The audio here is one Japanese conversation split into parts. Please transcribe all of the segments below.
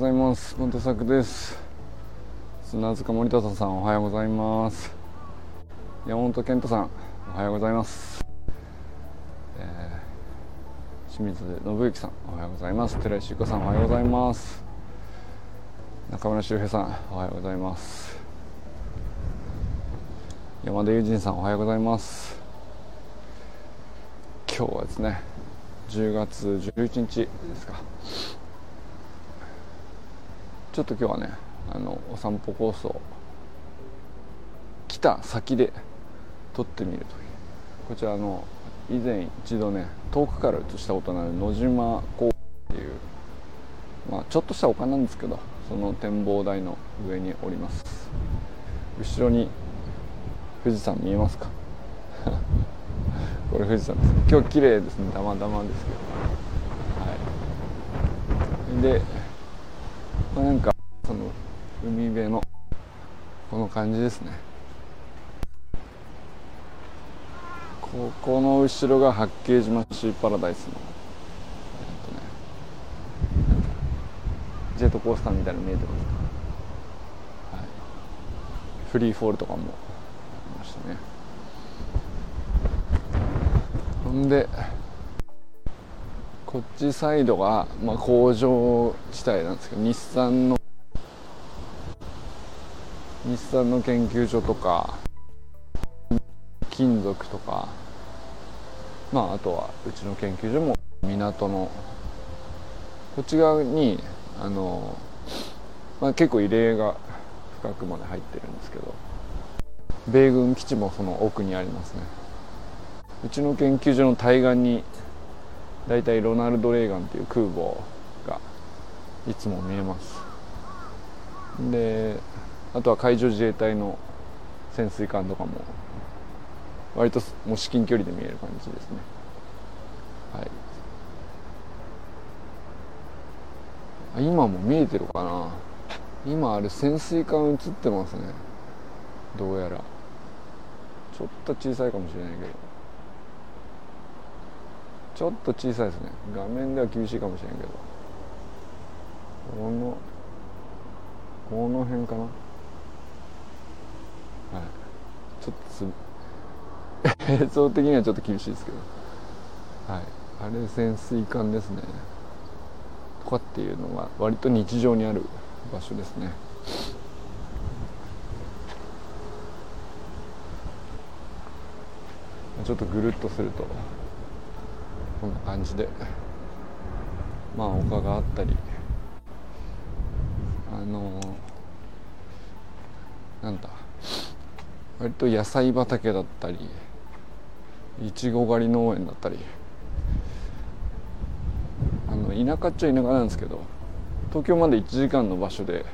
ございます。本作です。砂塚森田さんおはようございます。山本健太さんおはようございます、えー、清水信之さんおはようございます。寺石子さんおはようございます。中村修平さんおはようございます。山田友人さんおはようございます。今日はですね10月11日ですか。ちょっと今日はねあのお散歩コースを来た先で撮ってみるという。こちらの以前一度ね遠くから映したことのある野島港っていう、まあ、ちょっとした丘なんですけどその展望台の上におります。後ろに富士山見えますか？これ富士山です。今日綺麗ですね。ダマダマですけど。はい。で、なんかその海辺のこの感じですね。ここの後ろが八景島シーパラダイスの、えっとね、ジェットコースターみたいな見えてますか、はい、フリーフォールとかもありましたね。ほんでこっちサイドが、まあ、工場地帯なんですけど日産の日産の研究所とか金属とかまああとはうちの研究所も港のこっち側にあの、まあ、結構異例が深くまで入ってるんですけど米軍基地もその奥にありますね。うちの研究所の対岸に大体ロナルド・レーガンっていう空母がいつも見えます。であとは海上自衛隊の潜水艦とかも割ともう至近距離で見える感じですね。はい。今も見えてるかな？今あれ潜水艦映ってますね。どうやら。ちょっと小さいかもしれないけど。ちょっと小さいですね。画面では厳しいかもしれないけど。このこの辺かな？はい。ちょっとす映像的にはちょっと厳しいですけど。はい。あれ潜水艦ですね。とかっていうのが割と日常にある場所ですね。ちょっとぐるっとするとこんな感じで。まあ丘があったり。あのなんだ。割と野菜畑だったり。いちご狩り農園だったり。あの田舎っちゃ田舎なんですけど。東京まで1時間の場所で。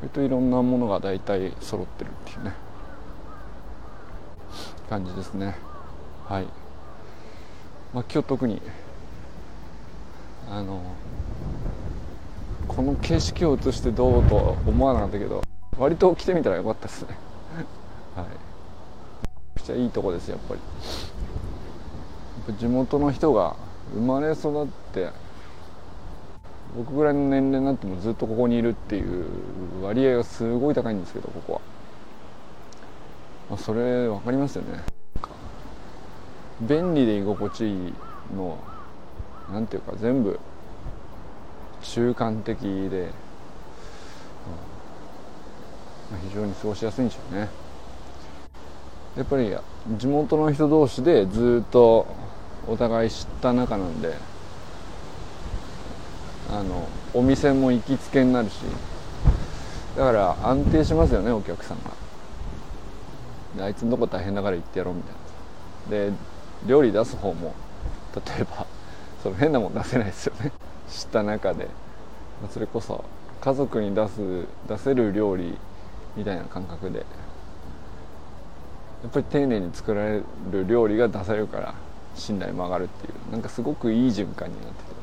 割といろんなものが大体揃ってるっていうね。感じですね。はい。まあ今日特にあのこの景色を映してどうとは思わなかったけど割と来てみたらよかったですね。はい。めちゃちゃいいとこですやっぱり。地元の人が生まれ育って僕ぐらいの年齢になってもずっとここにいるっていう割合がすごい高いんですけどここは、まあ、それ分かりますよね。便利で居心地いいのなんていうか全部中間的で、うん。まあ、非常に過ごしやすいんでしょうね。やっぱり地元の人同士でずっとお互い知った仲なんであのお店も行きつけになるしだから安定しますよねお客さんが。あいつのとこ大変だから行ってやろうみたいな。で料理出す方も例えばその変なもん出せないですよね。知った中で。それこそ家族に出す出せる料理みたいな感覚で。やっぱり丁寧に作られる料理が出されるから信頼も上がるっていう。なんかすごくいい循環になってて。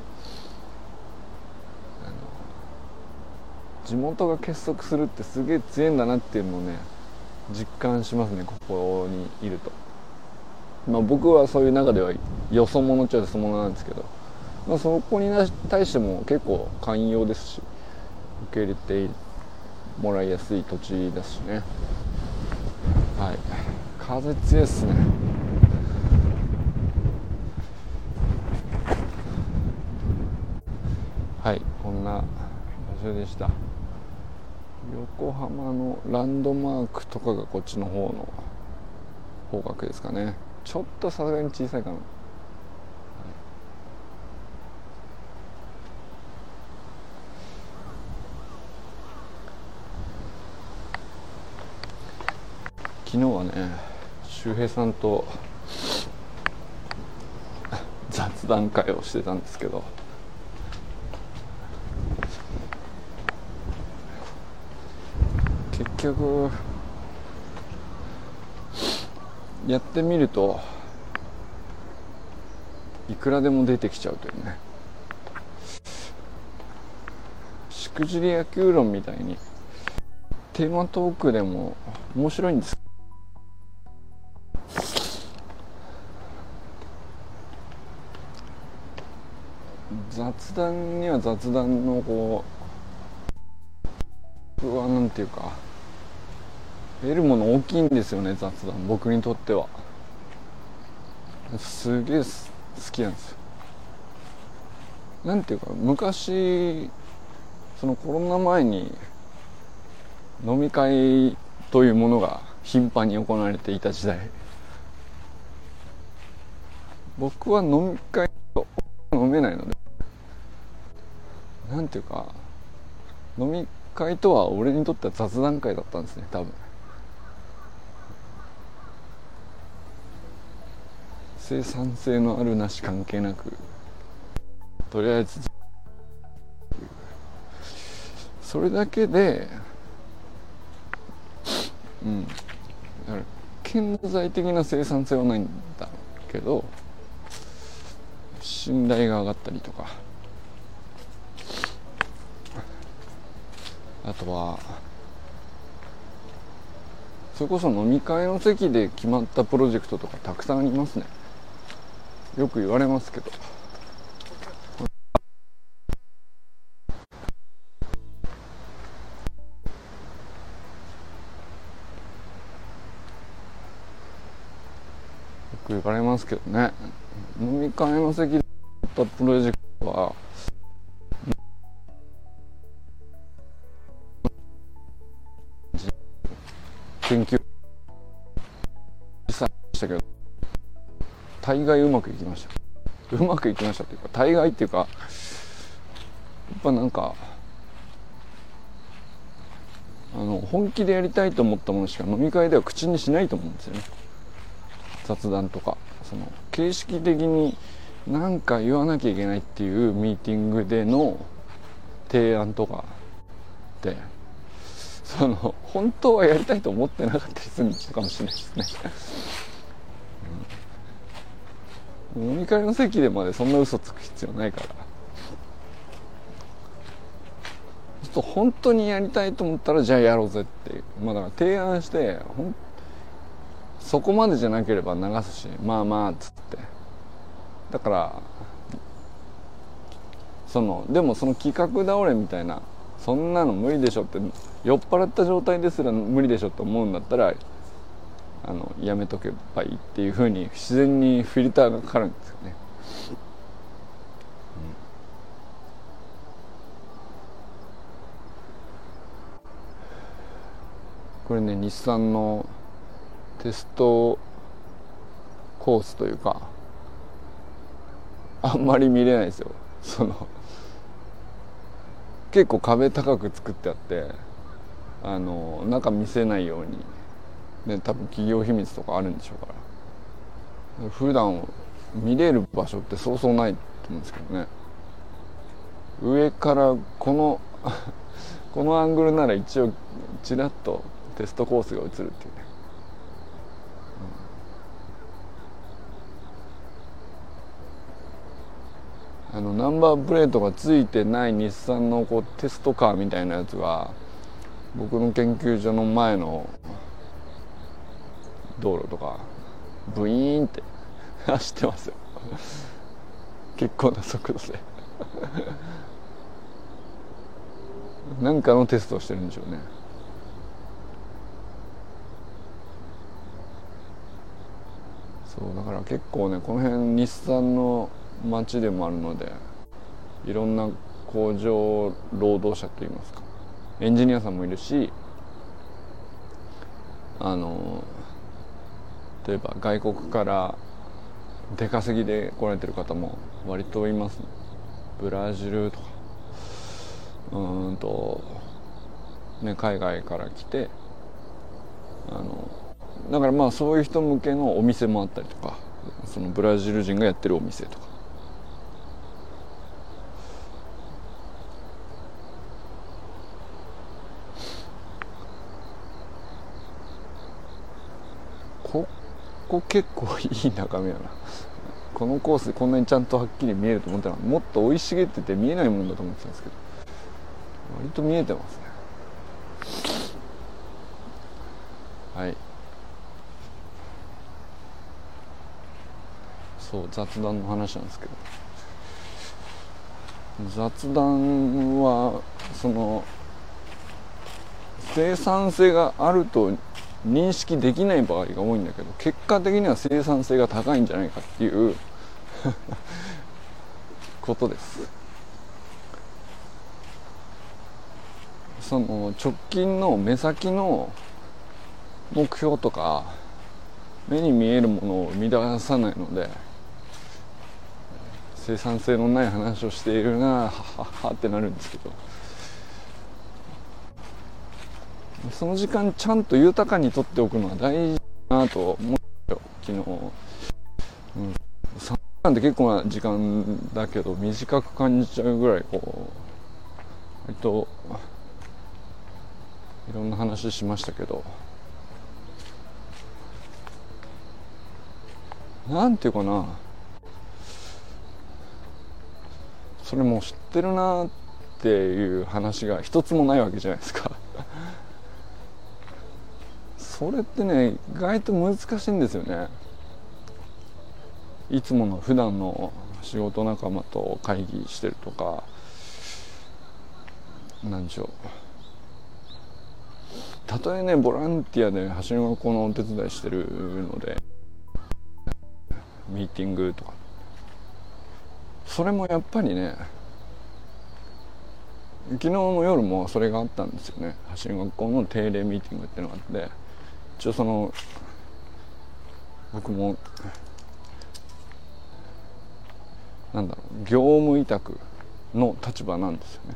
地元が結束するってすげえ強いんだなっていうのをね実感しますねここにいると。まあ、僕はそういう中ではよそ者っちゃよそ者なんですけど、まあ、そこに対しても結構寛容ですし受け入れてもらいやすい土地だしね。はい。風強いっすね。はい。こんな場所でした。横浜のランドマークとかがこっちの方の方角ですかね。ちょっとさすがに小さいかな昨日はね周平さんと雑談会をしてたんですけど。結局やってみるといくらでも出てきちゃうというね。しくじり野球論みたいにテーマトークでも面白いんです。雑談には雑談のこう僕はなんていうか得るもの大きいんですよね雑談。僕にとっては。すげえ好きなんですよ。なんていうか昔そのコロナ前に飲み会というものが頻繁に行われていた時代。僕は飲み会を飲めないので。なんていうか飲み会とは俺にとっては雑談会だったんですね多分。生産性のあるなし関係なくとりあえずそれだけでうん顕在的な生産性はないんだけど信頼が上がったりとかあとはそれこそ飲み会の席で決まったプロジェクトとかたくさんありますね。よく言われますけど。よく言われますけどね。飲み会の席で決まったプロジェクトは。研究実際したけど。大概うまくいきました。うまくいきましたっていうか大概っていうかやっぱなんかあの本気でやりたいと思ったものしか飲み会では口にしないと思うんですよね。雑談とか。その形式的に何か言わなきゃいけないっていうミーティングでの提案とか。でその本当はやりたいと思ってなかったりするのかもしれないですね、飲み会の席でまでそんな嘘つく必要ないから。ちょっと本当にやりたいと思ったらじゃあやろうぜっていう。まあだから提案してそこまでじゃなければ流すしまあまあっつって。だからそのでもその企画倒れみたいなそんなの無理でしょって酔っ払った状態ですら無理でしょって思うんだったらあのやめとけばいいっていうふうに自然にフィルターがかかるんですよね。これね日産のテストコースというかあんまり見れないですよその結構壁高く作ってあってあの中見せないようにね多分企業秘密とかあるんでしょうから。普段見れる場所ってそうそうないと思うんですけどね。上からこの このアングルなら一応ちらっとテストコースが映るっていうね、うん、あのナンバープレートがついてない日産のこうテストカーみたいなやつが僕の研究所の前の道路とかブイーンって 走ってますよ。結構な速度で。なんかのテストをしてるんでしょうね。そうだから結構ねこの辺日産の町でもあるのでいろんな工場労働者といいますかエンジニアさんもいるしあの例えば外国から出稼ぎで来られてる方も割といますね。ブラジルとか。うんとね海外から来てあのだからまあそういう人向けのお店もあったりとかそのブラジル人がやってるお店とかここ結構いい眺めやな。このコースでこんなにちゃんとはっきり見えると思った。らもっと生い茂ってて見えないもんだと思ってたんですけど。割と見えてますね。はい。そう雑談の話なんですけど。雑談はその生産性があると認識できない場合が多いんだけど結果的には生産性が高いんじゃないかっていう ことです。その直近の目先の目標とか目に見えるものを生み出さないので生産性のない話をしているなはははってなるんですけど。その時間ちゃんと豊かにとっておくのは大事だなと思ったよ。昨日、うん、3時間って結構な時間だけど短く感じちゃうぐらいこう割といろんな話しましたけど。なんていうかな。それも知ってるなっていう話が一つもないわけじゃないですか。それってね意外と難しいんですよね。いつもの普段の仕事仲間と会議してるとかなんでしょう。たとえねボランティアで走り学校のお手伝いしてるのでミーティングとか。それもやっぱりね昨日の夜もそれがあったんですよね。走り学校の定例ミーティングっていうのがあって。一応その僕もなんだろう業務委託の立場なんですよね。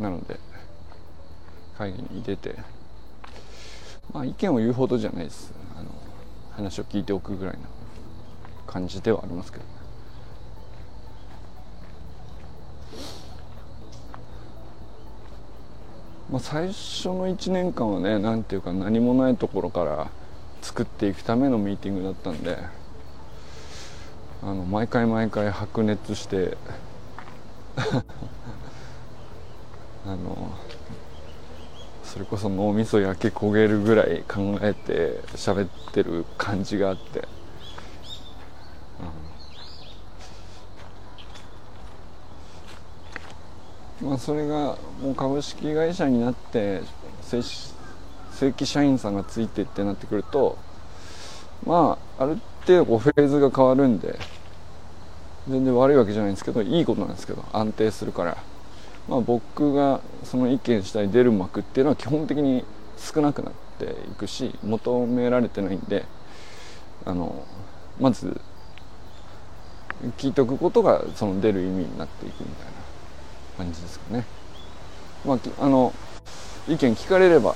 なので会議に出てまあ意見を言うほどじゃないです。あの話を聞いておくぐらいな感じではありますけどね。まあ、最初の1年間はね何ていうか何もないところから作っていくためのミーティングだったんであの毎回毎回白熱して あのそれこそ脳みそ焼け焦げるぐらい考えて喋ってる感じがあって、うん、まあそれがもう株式会社になって正規社員さんがついてってなってくるとまあある程度こうフェーズが変わるんで全然悪いわけじゃないんですけどいいことなんですけど安定するから。まあ、僕がその意見したい出る幕っていうのは基本的に少なくなっていくし求められてないんであのまず聞いておくことがその出る意味になっていくみたいな感じですかね。まあ、あの意見聞かれれば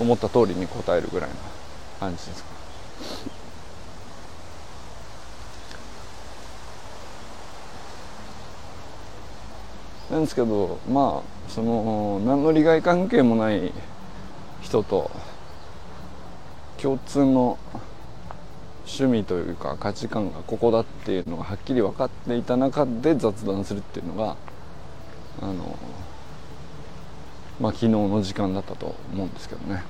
思った通りに答えるぐらいな感じですか。なんですけどまあその何の利害関係もない人と共通の趣味というか価値観がここだっていうのがはっきり分かっていた中で雑談するっていうのがあのまあ昨日の時間だったと思うんですけどね。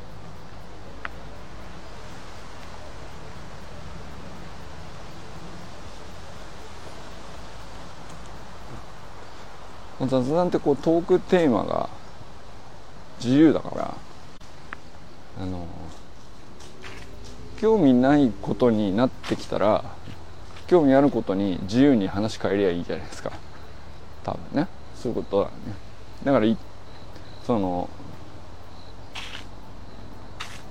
雑談ってこうトークテーマが自由だからあの興味ないことになってきたら興味あることに自由に話変えりゃいいじゃないですか。多分ね。そういうことだね。だからその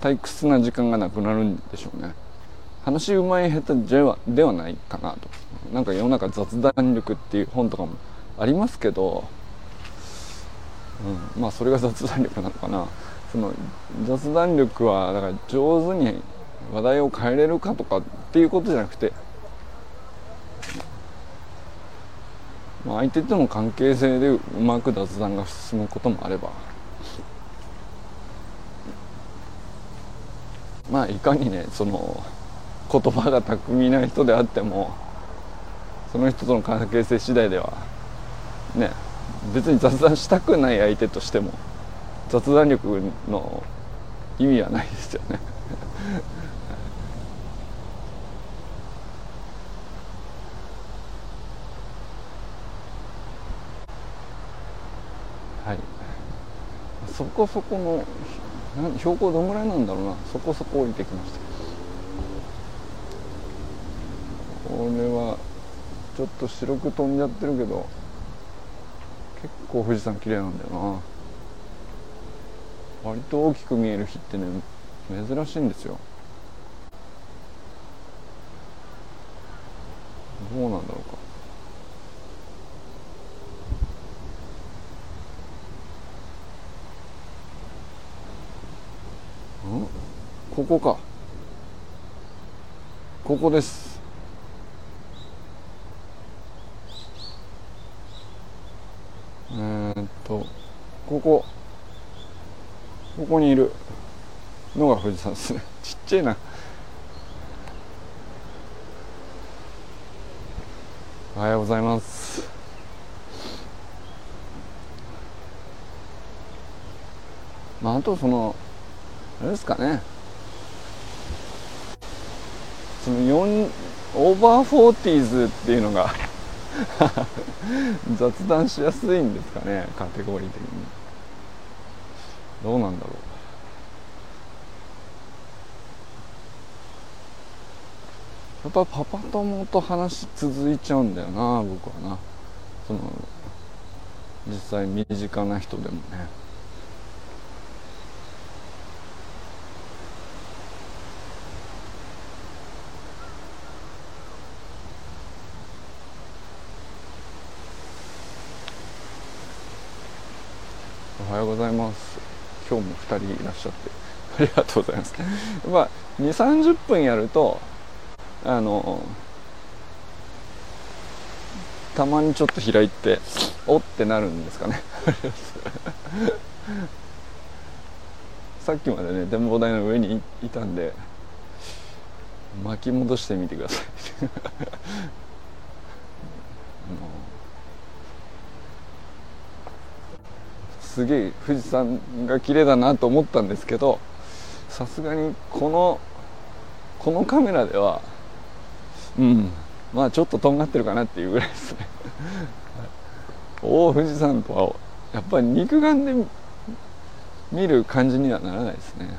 退屈な時間がなくなるんでしょうね。話うまい下手ではではないかなと。なんか世の中雑談力っていう本とかもありますけど、うん、まあそれが雑談力なのかな。その雑談力はだから上手に話題を変えれるかとかっていうことじゃなくて、まあ、相手との関係性でうまく雑談が進むこともあればまあいかにねその言葉が巧みな人であってもその人との関係性次第ではね別に雑談したくない相手としても雑談力の意味はないですよねはいそこそこの標高どんぐらいなんだろうな。そこそこ降りてきました。これはちょっと白く飛んじゃってるけど結構富士山綺麗なんだよな。割と大きく見える日ってね珍しいんですよ。どうなんだろうかんここか。ここです。えー、っとここ。ここにいる。のが富士山です。ね ちっちゃいな。おはようございます。まああとそのあれですかね。その4 over forties っていうのが 雑談しやすいんですかねカテゴリー的に。どうなんだろう。やっぱパパ友と話続いちゃうんだよな僕はな。その実際身近な人でもね。うございます。今日も2人いらっしゃって。ありがとうございます。まあ2 3 0分やるとあのたまにちょっと開いておってなるんですかね。さっきまでね展望台の上にいたんで巻き戻してみてください。すげえ富士山が綺麗だなと思ったんですけどさすがにこのこのカメラではうんまあちょっととんがってるかなっていうぐらいですね。おお富士山とはやっぱり肉眼で見る感じにはならないですね。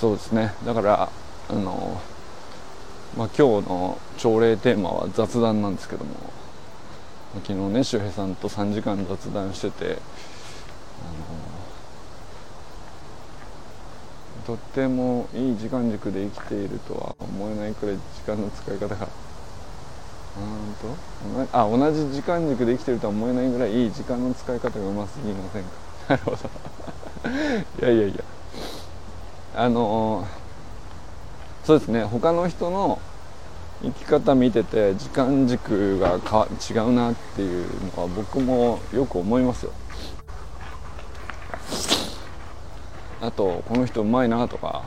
そうですね。だからあのまあ、今日の朝礼テーマは雑談なんですけども昨日ね周平さんと3時間雑談しててあのとってもいい時間軸で生きているとは思えないくらい時間の使い方がうんとあ同じ時間軸で生きてるとは思えないぐらいいい時間の使い方がうますぎませんか？なるほど。いやいやいや。あのそうですね。他の人の生き方見てて時間軸がか違うなっていうのは僕もよく思いますよ。あとこの人うまいなとか。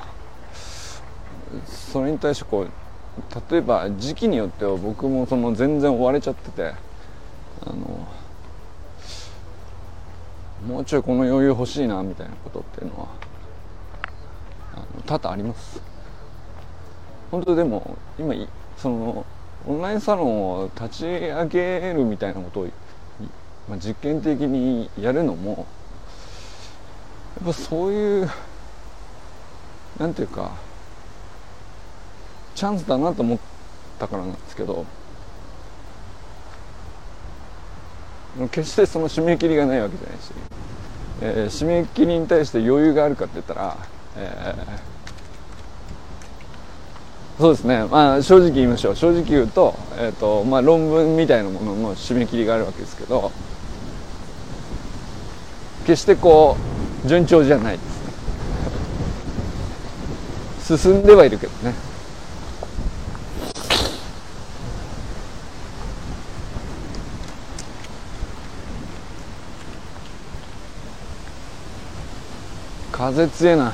それに対してこう例えば時期によっては僕もその全然追われちゃってて。あのもうちょいこの余裕欲しいなみたいなことっていうのは多々あります。本当でも今そのオンラインサロンを立ち上げるみたいなことを、まあ、実験的にやるのもやっぱそういうなんていうかチャンスだなと思ったからなんですけど決してその締め切りがないわけじゃないし、えー、締め切りに対して余裕があるかって言ったら、えー、そうですね、まあ、正直言いましょう。正直言うと,、えーとまあ、論文みたいなものの締め切りがあるわけですけど決してこう順調じゃないですね。進んではいるけどね。風強いな、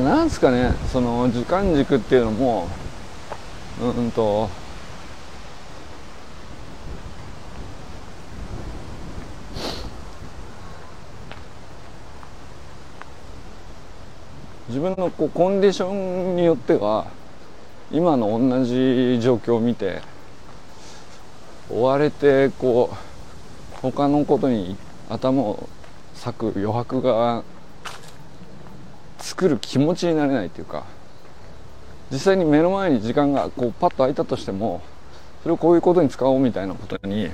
なんすかねその時間軸っていうのもうんと自分のこうコンディションによっては今の同じ状況を見て追われてこう他のことに頭を割く余白が作る気持ちになれないというか実際に目の前に時間がこうパッと空いたとしてもそれをこういうことに使おうみたいなことに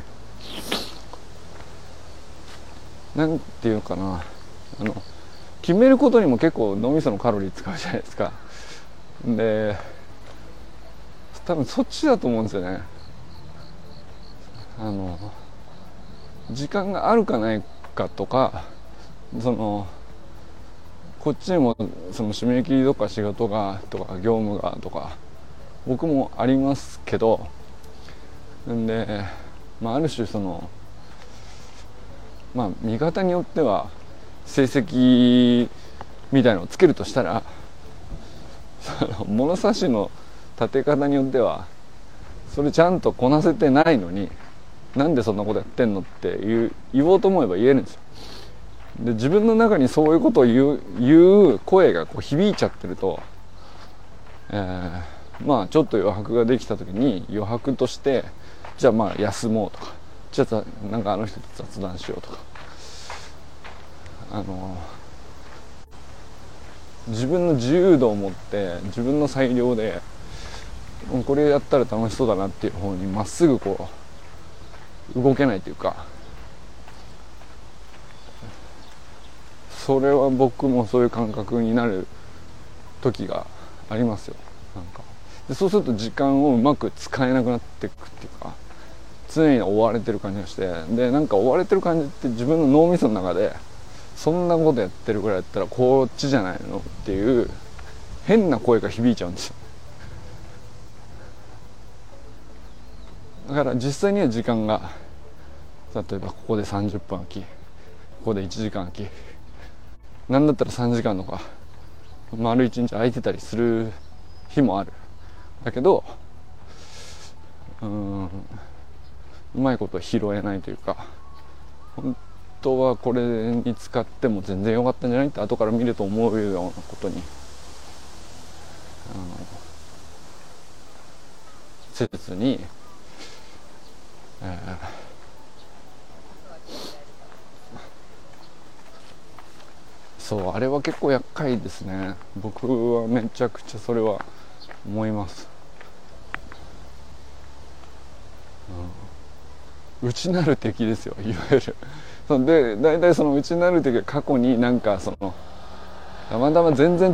何て言うかなあの決めることにも結構脳みそのカロリー使うじゃないですか。で多分そっちだと思うんですよね。あの時間があるかないかとかそのこっちにもその締め切りとか仕事がとか業務がとか僕もありますけどんで、まあ、ある種そのまあ見方によっては成績みたいのをつけるとしたらその物差しの立て方によってはそれちゃんとこなせてないのになんでそんなことやってんのって言言おうと思えば言えるんですよ。で自分の中にそういうことを言う言う声がこう響いちゃってると、えー、まあちょっと余白ができた時に余白としてじゃあまあ休もうとかじゃあなんかあの人と雑談しようとかあの自分の自由度を持って自分の裁量でこれやったら楽しそうだなっていう方にまっすぐこう動けないというかそれは僕もそういう感覚になる時がありますよ。なんか。でそうすると時間をうまく使えなくなっていくっていうか常に追われてる感じがして。でなんか追われてる感じって自分の脳みその中でそんなことやってるぐらいだったらこっちじゃないのっていう変な声が響いちゃうんですよ。だから実際には時間が例えばここで30分空きここで1時間空き何だったら3時間とか丸1日空いてたりする日もある。だけどうんうまいこと拾えないというか本当はこれに使っても全然良かったんじゃない？って後から見ると思うようなことにあのせずに、えー、そうあれは結構厄介ですね。僕はめちゃくちゃそれは思います、うん、内なる敵ですよいわゆる。そで大体その内なる時は過去になんかそのたまたま全然違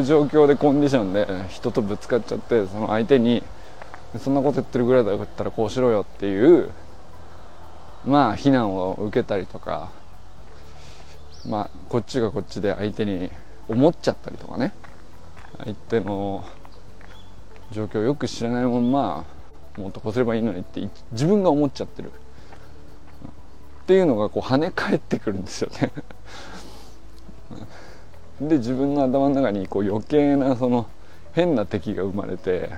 う状況でコンディションで人とぶつかっちゃってその相手にそんなこと言ってるぐらいだったらこうしろよっていうまあ非難を受けたりとかまあこっちがこっちで相手に思っちゃったりとかね。相手の状況をよく知らないままもっとこすればいいのにって自分が思っちゃってる。っていうのがこう跳ね返ってくるんですよね。で自分の頭の中にこう余計なその変な敵が生まれて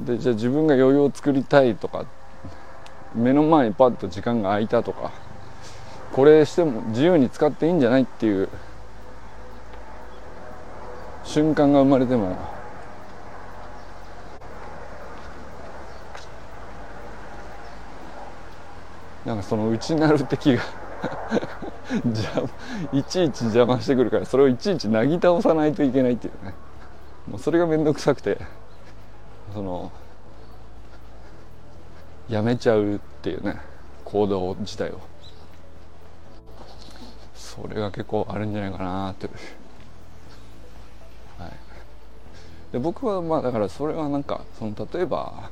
でじゃあ自分が余裕を作りたいとか目の前にパッと時間が空いたとかこれしても自由に使っていいんじゃないっていう瞬間が生まれてもなんかその内なる敵が じゃいちいち邪魔してくるからそれをいちいちなぎ倒さないといけないっていうね。もうそれが面倒くさくてそのやめちゃうっていうね行動自体を。それが結構あるんじゃないかなって。はい。で僕はまあだからそれはなんかその例えば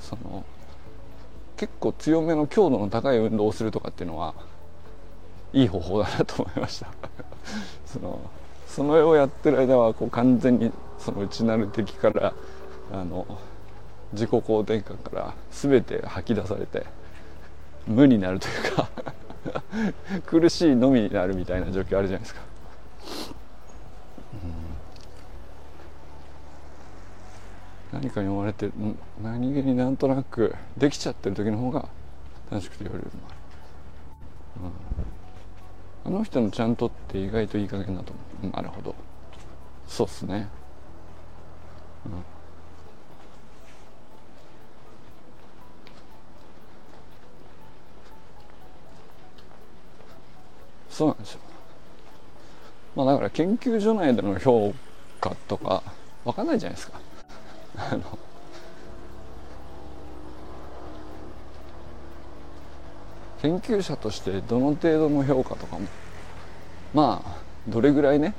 その結構強めの強度の高い運動をするとかっていうのはいい方法だなと思いました。そのその絵をやってる間はこう完全にその内なる敵からあの自己肯定感から全て吐き出されて無になるというか。苦しいのみになるみたいな状況あるじゃないですか。何かに追われて何気になんとなくできちゃってる時の方が楽しくて夜もある、うん、あの人のちゃんとって意外といい加減だと思う。なるほど。そうっすね。うん。そうなんですよ。まあだから研究所内での評価とか分かんないじゃないですか。あの研究者としてどの程度の評価とかもまあどれぐらいね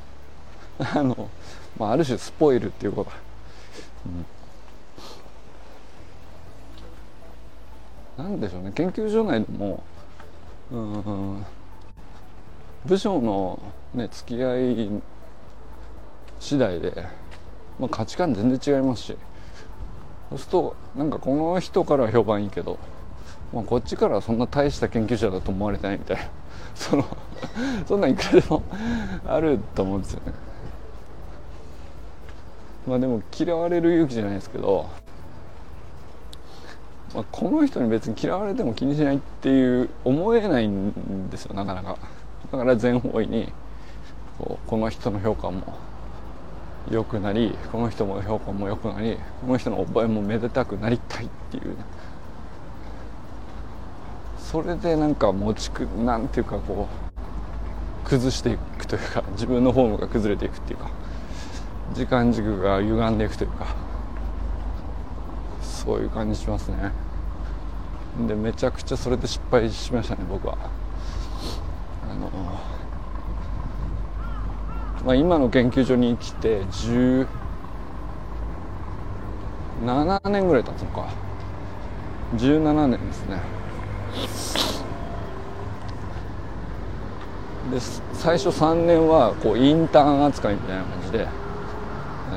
あの、まあ、ある種スポイルっていうことだ、うん、なんでしょうね。研究所内でもうん部署の、ね、付き合い次第で、まあ、価値観全然違いますしそうするとなんかこの人からは評判いいけど、まあ、こっちからはそんな大した研究者だと思われてないみたいな そのそんなんいくらでもあると思うんですよね。まあでも嫌われる勇気じゃないですけど、まあ、この人に別に嫌われても気にしないっていう思えないんですよなかなか。だから全方位にこうこの人の評価も良くなりこの人も評価も良くなりこの人の覚えもめでたくなりたいっていう、ね、それでなんか持ちくなんていうかこう崩していくというか自分のフォームが崩れていくっていうか時間軸が歪んでいくというかそういう感じしますね。でめちゃくちゃそれで失敗しましたね僕は。まあ、今の研究所に来て17年ぐらい経つのか。17年ですね。で最初3年はこうインターン扱いみたいな感じで、え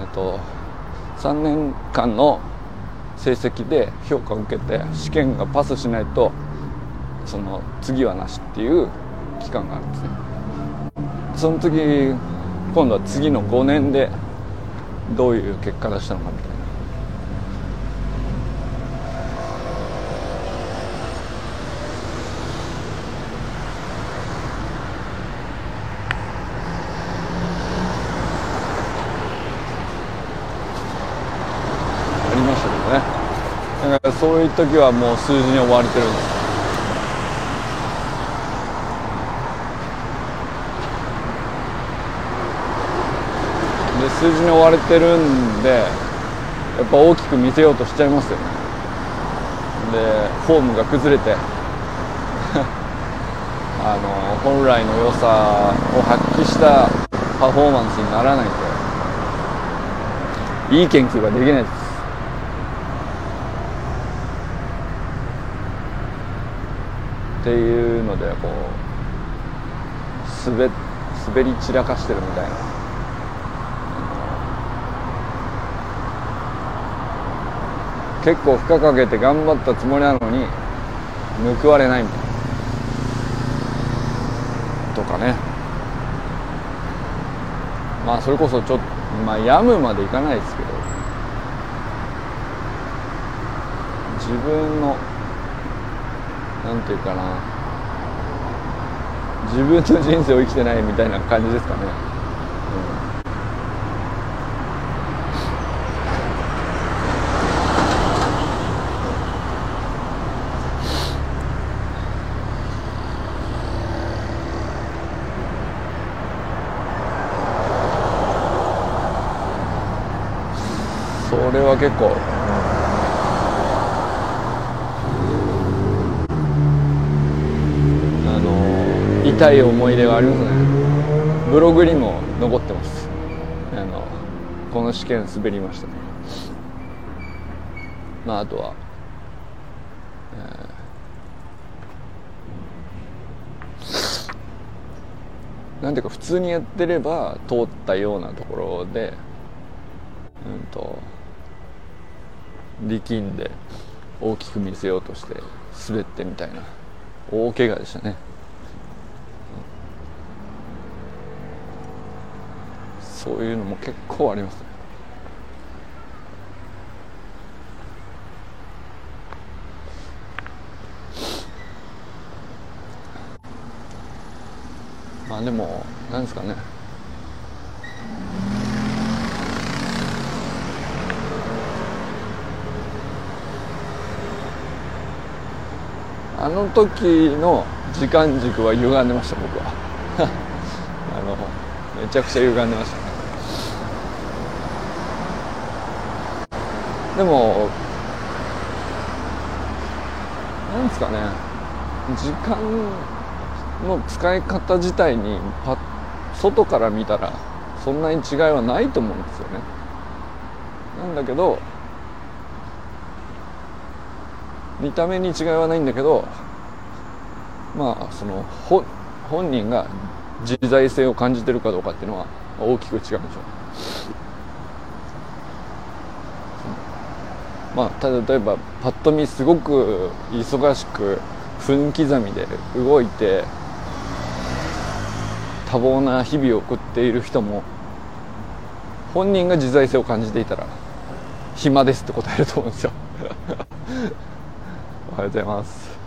ー、と3年間の成績で評価を受けて試験がパスしないとその次はなしっていう期間があるんですね。その時今度は次の5年でどういう結果出したのかみたいな。ありましたけどね。だからそういう時はもう数字に追われてるんです。数字に追われてるんでやっぱ大きく見せようとしちゃいますよね。でフォームが崩れて。あの本来の良さを発揮したパフォーマンスにならないといい研究ができないです。っていうのでこう滑滑り散らかしてるみたいな。結構負荷かけて頑張ったつもりなのに報われない。みたいなとかね。まあそれこそちょっとまあ病むまでいかないですけど。自分のなんていうかな。自分の人生を生きてないみたいな感じですかね、結構。痛い思い出がありますね。ブログにも残ってます。あのこの試験滑りました。ねまああとは、えー、なんていうか普通にやってれば通ったようなところでうんと力んで大きく見せようとして滑ってみたいな。大怪我でしたね。そういうのも結構ありますね。まあでもなんですかね。あの時の時間軸は歪んでました僕は。あのめちゃくちゃ歪んでましたでもなんですかね。時間の使い方自体にパ外から見たらそんなに違いはないと思うんですよね。なんだけど見た目に違いはないんだけどまあその本人が自在性を感じてるかどうかっていうのは大きく違うんでしょう。まあ、例えばパッと見すごく忙しく分刻みで動いて多忙な日々を送っている人も本人が自在性を感じていたら暇ですって答えると思うんですよ。おはようございます。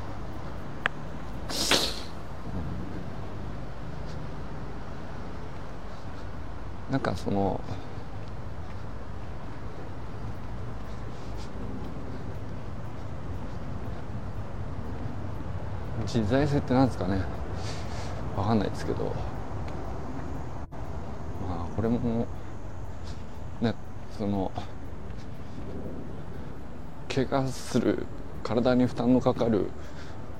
なんかその自在性って何ですかね。分かんないですけど。まあこれもねその怪我する体に負担のかかる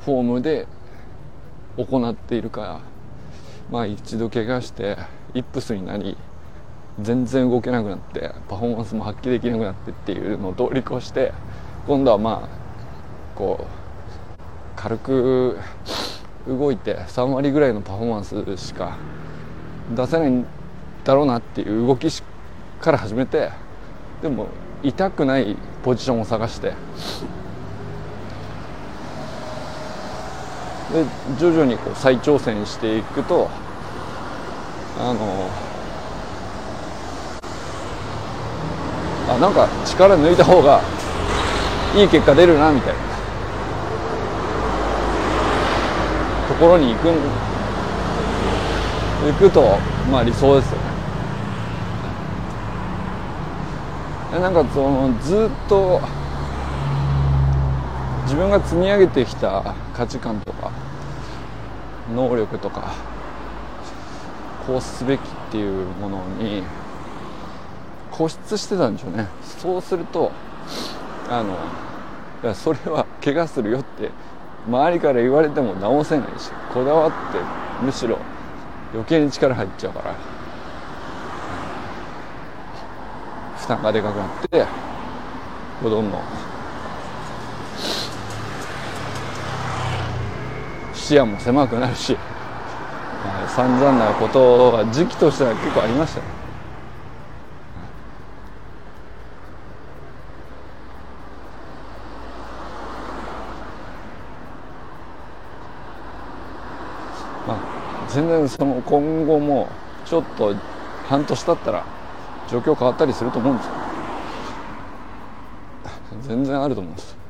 フォームで行っているからまあ一度怪我してイップスになり全然動けなくなってパフォーマンスも発揮できなくなってっていうのを通り越して今度はまあこう軽く動いて3割ぐらいのパフォーマンスしか出せないんだろうなっていう動きから始めてでも痛くないポジションを探してで徐々にこう再挑戦していくとあのあなんか力抜いた方がいい結果出るなみたいな。ところに行く行くとまあ理想ですよね。なんかそのずっと自分が積み上げてきた価値観とか能力とかこうすべきっていうものに固執してたんでしょうね。そうするとあのそれは怪我するよって周りから言われても直せないしこだわってむしろ余計に力入っちゃうから負担がでかくなってどんどん視野も狭くなるし 散々なことは時期としては結構ありましたね。全然その今後もちょっと半年経ったら状況変わったりすると思うんですよ。全然あると思うんです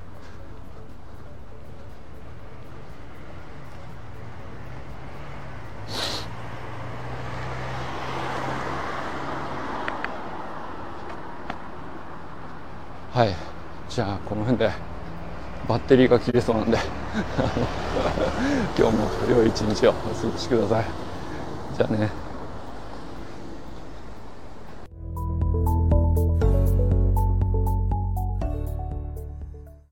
はいじゃあこの辺でバッテリーが切れそうなんで 今日も良い一日をお過ごしください。じゃあね。